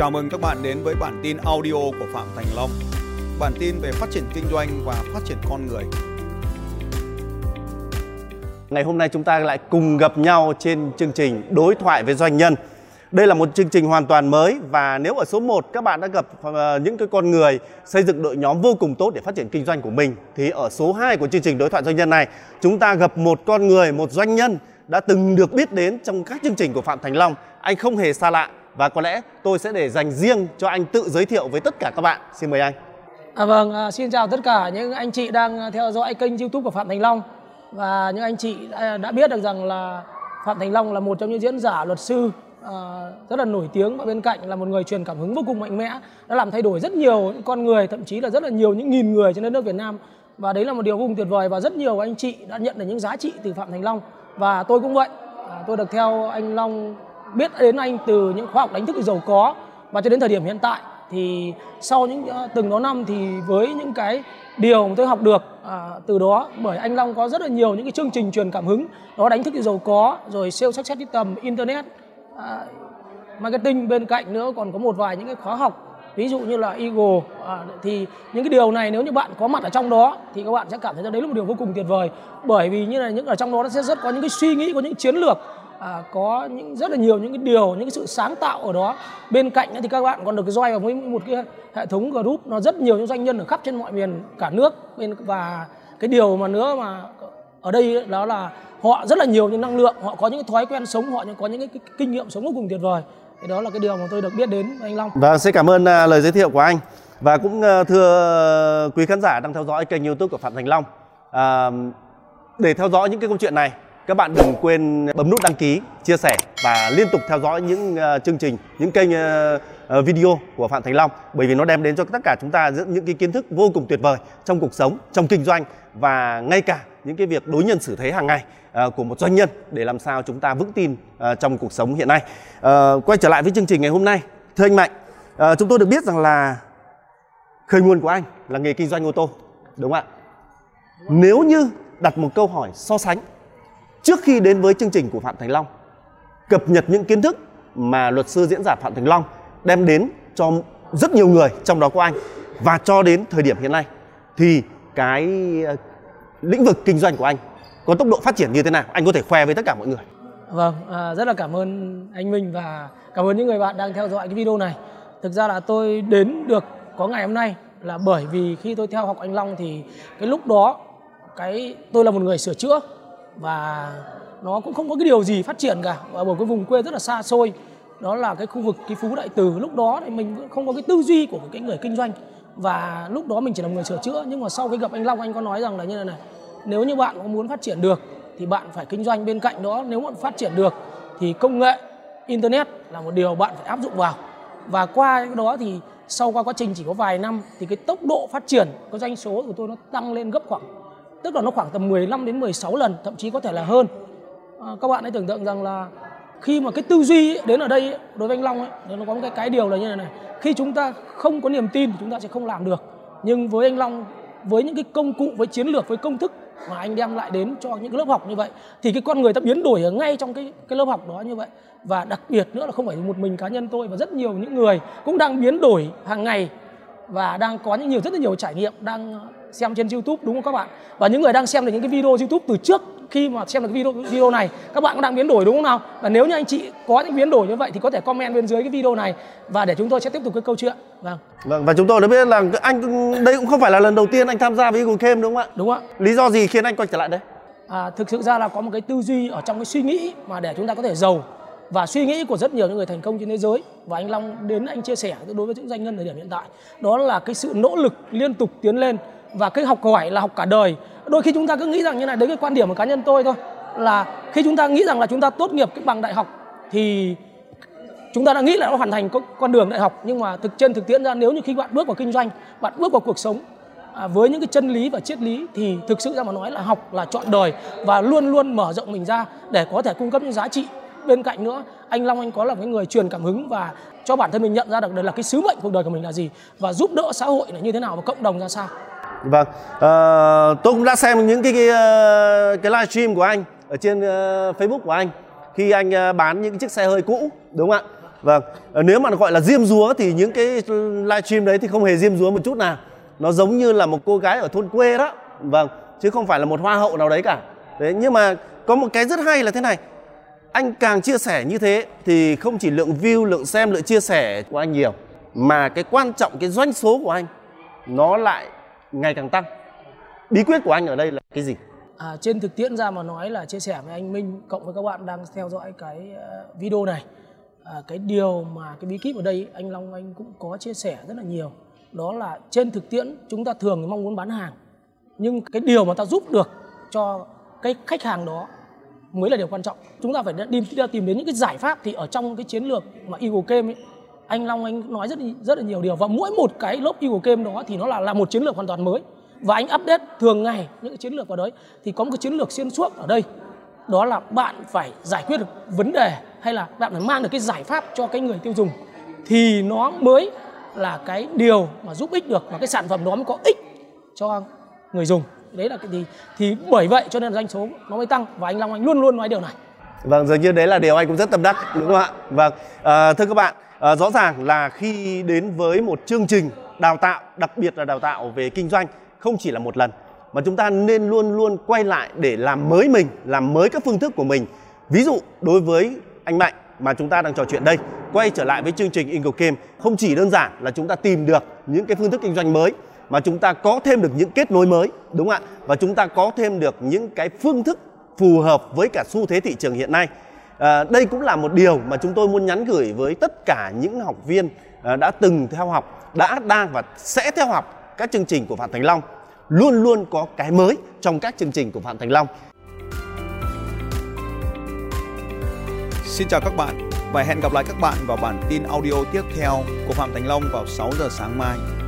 Chào mừng các bạn đến với bản tin audio của Phạm Thành Long. Bản tin về phát triển kinh doanh và phát triển con người. Ngày hôm nay chúng ta lại cùng gặp nhau trên chương trình Đối thoại với doanh nhân. Đây là một chương trình hoàn toàn mới và nếu ở số 1 các bạn đã gặp ờ, những cái con người xây dựng đội nhóm vô cùng tốt để phát triển kinh doanh của mình thì ở số 2 của chương trình Đối thoại doanh nhân này chúng ta gặp một con người, một doanh nhân đã từng được biết đến trong các chương trình của Phạm Thành Long. Anh không hề xa lạ và có lẽ tôi sẽ để dành riêng cho anh tự giới thiệu với tất cả các bạn. Xin mời anh. À, vâng, à, xin chào tất cả những anh chị đang theo dõi kênh YouTube của Phạm Thành Long và những anh chị đã, biết được rằng là Phạm Thành Long là một trong những diễn giả luật sư à, rất là nổi tiếng và bên cạnh là một người truyền cảm hứng vô cùng mạnh mẽ đã làm thay đổi rất nhiều những con người thậm chí là rất là nhiều những nghìn người trên đất nước Việt Nam và đấy là một điều vô cùng tuyệt vời và rất nhiều anh chị đã nhận được những giá trị từ Phạm Thành Long và tôi cũng vậy à, tôi được theo anh Long biết đến anh từ những khóa học đánh thức giàu có và cho đến thời điểm hiện tại thì sau những ờ, từng đó năm thì với những cái điều mà tôi học được à, từ đó bởi anh Long có rất là nhiều những cái chương trình truyền cảm hứng đó đánh thức giàu có rồi siêu sắc xét đi tầm internet à, marketing bên cạnh nữa còn có một vài những cái khóa học ví dụ như là Eagle à, thì những cái điều này nếu như bạn có mặt ở trong đó thì các bạn sẽ cảm thấy rằng đấy là một điều vô cùng tuyệt vời bởi vì như là những ở trong đó nó sẽ rất có những cái suy nghĩ có những chiến lược à, có những rất là nhiều những cái điều những cái sự sáng tạo ở đó. Bên cạnh thì các bạn còn được join vào với một cái hệ thống group. Nó rất nhiều những doanh nhân ở khắp trên mọi miền cả nước. Bên và cái điều mà nữa mà ở đây đó là họ rất là nhiều những năng lượng. Họ có những cái thói quen sống họ có những cái kinh nghiệm sống vô cùng tuyệt vời. Thì đó là cái điều mà tôi được biết đến anh Long. Vâng, xin cảm ơn uh, lời giới thiệu của anh. Và cũng uh, thưa quý khán giả đang theo dõi kênh YouTube của Phạm Thành Long. Uh, để theo dõi những cái câu chuyện này các bạn đừng quên bấm nút đăng ký, chia sẻ và liên tục theo dõi những uh, chương trình, những kênh uh, uh, video của Phạm Thành Long bởi vì nó đem đến cho tất cả chúng ta những cái kiến thức vô cùng tuyệt vời trong cuộc sống, trong kinh doanh và ngay cả những cái việc đối nhân xử thế hàng ngày uh, của một doanh nhân để làm sao chúng ta vững tin uh, trong cuộc sống hiện nay. Uh, quay trở lại với chương trình ngày hôm nay, thưa anh Mạnh, uh, chúng tôi được biết rằng là khởi nguồn của anh là nghề kinh doanh ô tô, đúng không ạ? Nếu như đặt một câu hỏi so sánh trước khi đến với chương trình của Phạm Thành Long cập nhật những kiến thức mà luật sư diễn giả Phạm Thành Long đem đến cho rất nhiều người trong đó có anh. Và cho đến thời điểm hiện nay thì cái ờ, lĩnh vực kinh doanh của anh có tốc độ phát triển như thế nào? Anh có thể khoe với tất cả mọi người. Vâng à, rất là cảm ơn anh Minh và cảm ơn những người bạn đang theo dõi cái video này. Thực ra là tôi đến được có ngày hôm nay là bởi vì khi tôi theo học anh Long thì cái lúc đó cái tôi là một người sửa chữa và nó cũng không có cái điều gì phát triển cả. Ở một cái vùng quê rất là xa xôi. Đó là cái khu vực, cái phú đại từ. Lúc đó thì mình không có cái tư duy của cái người kinh doanh. Và lúc đó mình chỉ là người sửa chữa. Nhưng mà sau khi gặp anh Long, anh có nói rằng là như này này, nếu như bạn có muốn phát triển được, thì bạn phải kinh doanh bên cạnh đó. Nếu bạn phát triển được, thì công nghệ, internet là một điều bạn phải áp dụng vào. Và qua cái đó thì sau qua quá trình chỉ có vài năm, thì cái tốc độ phát triển, cái doanh số của tôi nó tăng lên gấp khoảng tức là nó khoảng tầm 15 đến 16 lần thậm chí có thể là hơn. À, các bạn hãy tưởng tượng rằng là khi mà cái tư duy ấy, đến ở đây ấy, đối với anh Long ấy, nó có một cái cái điều là như này này. Khi chúng ta không có niềm tin thì chúng ta sẽ không làm được. Nhưng với anh Long với những cái công cụ với chiến lược với công thức mà anh đem lại đến cho những cái lớp học như vậy thì cái con người ta biến đổi ở ngay trong cái cái lớp học đó như vậy. Và đặc biệt nữa là không phải một mình cá nhân tôi và rất nhiều những người cũng đang biến đổi hàng ngày và đang có những nhiều rất là nhiều trải nghiệm đang xem trên YouTube đúng không các bạn? Và những người đang xem được những cái video YouTube từ trước khi mà xem được cái video video này các bạn cũng đang biến đổi đúng không nào? Và nếu như anh chị có những biến đổi như vậy thì có thể comment bên dưới cái video này và để chúng tôi sẽ tiếp tục cái câu chuyện. Vâng. Vâng và chúng tôi đã biết là anh đây cũng không phải là lần đầu tiên anh tham gia với Eagle Game đúng không ạ? Đúng ạ. Lý do gì khiến anh quay trở lại đây? À, thực sự ra là có một cái tư duy ở trong cái suy nghĩ mà để chúng ta có thể giàu và suy nghĩ của rất nhiều những người thành công trên thế giới và anh Long đến anh chia sẻ đối với những doanh nhân thời điểm hiện tại đó là cái sự nỗ lực liên tục tiến lên và cái học hỏi là học cả đời. Đôi khi chúng ta cứ nghĩ rằng như này đấy cái quan điểm của cá nhân tôi thôi là khi chúng ta nghĩ rằng là chúng ta tốt nghiệp cái bằng đại học thì chúng ta đã nghĩ là nó hoàn thành con đường đại học. Nhưng mà thực trên thực tiễn ra nếu như khi bạn bước vào kinh doanh bạn bước vào cuộc sống à, với những cái chân lý và triết lý thì thực sự ra mà nói là học là chọn đời và luôn luôn mở rộng mình ra để có thể cung cấp những giá trị. Bên cạnh nữa anh Long anh có là cái người truyền cảm hứng và cho bản thân mình nhận ra được là cái sứ mệnh cuộc đời của mình là gì và giúp đỡ xã hội là như thế nào và cộng đồng ra sao. Vâng, uh, tôi cũng đã xem những cái cái, ờ, cái livestream của anh ở trên uh, Facebook của anh khi anh uh, bán những chiếc xe hơi cũ, đúng không ạ? vâng. Nếu mà gọi là diêm dúa thì những cái livestream đấy thì không hề diêm dúa một chút nào. Nó giống như là một cô gái ở thôn quê đó. Vâng. Chứ không phải là một hoa hậu nào đấy cả. Đấy nhưng mà có một cái rất hay là thế này. Anh càng chia sẻ như thế thì không chỉ lượng view lượng xem lượng chia sẻ của anh nhiều mà cái quan trọng cái doanh số của anh nó lại ngày càng tăng. Bí quyết của anh ở đây là cái gì? À, trên thực tiễn ra mà nói là chia sẻ với anh Minh cộng với các bạn đang theo dõi cái ờ, video này. À, cái điều mà cái bí kíp ở đây anh Long anh cũng có chia sẻ rất là nhiều. Đó là trên thực tiễn chúng ta thường mong muốn bán hàng nhưng cái điều mà ta giúp được cho cái khách hàng đó mới là điều quan trọng. Chúng ta phải đi, đi tìm đến những cái giải pháp thì ở trong cái chiến lược mà Eagle Game ấy, anh Long anh nói rất rất là nhiều điều. Và mỗi một cái lớp Eagle Game đó thì nó là là một chiến lược hoàn toàn mới. Và anh update thường ngày những cái chiến lược vào đấy. Thì có một cái chiến lược xuyên suốt ở đây. Đó là bạn phải giải quyết được vấn đề hay là bạn phải mang được cái giải pháp cho cái người tiêu dùng. Thì nó mới là cái điều mà giúp ích được và cái sản phẩm đó mới có ích cho người dùng. Đấy là cái gì? Thì bởi vậy cho nên doanh số nó mới tăng. Và anh Long anh luôn luôn nói điều này. Vâng dường như đấy là điều anh cũng rất tâm đắc đúng không ạ? Vâng à, thưa các bạn à, rõ ràng là khi đến với một chương trình đào tạo đặc biệt là đào tạo về kinh doanh không chỉ là một lần mà chúng ta nên luôn luôn quay lại để làm mới mình làm mới các phương thức của mình. Ví dụ đối với anh mạnh mà chúng ta đang trò chuyện đây quay trở lại với chương trình Ingo Game không chỉ đơn giản là chúng ta tìm được những cái phương thức kinh doanh mới mà chúng ta có thêm được những kết nối mới đúng không ạ? Và chúng ta có thêm được những cái phương thức phù hợp với cả xu thế thị trường hiện nay à, đây cũng là một điều mà chúng tôi muốn nhắn gửi với tất cả những học viên à, đã từng theo học đã đang và sẽ theo học các chương trình của Phạm Thành Long luôn luôn có cái mới trong các chương trình của Phạm Thành Long Xin chào các bạn và hẹn gặp lại các bạn vào bản tin audio tiếp theo của Phạm Thành Long vào 6 giờ sáng mai.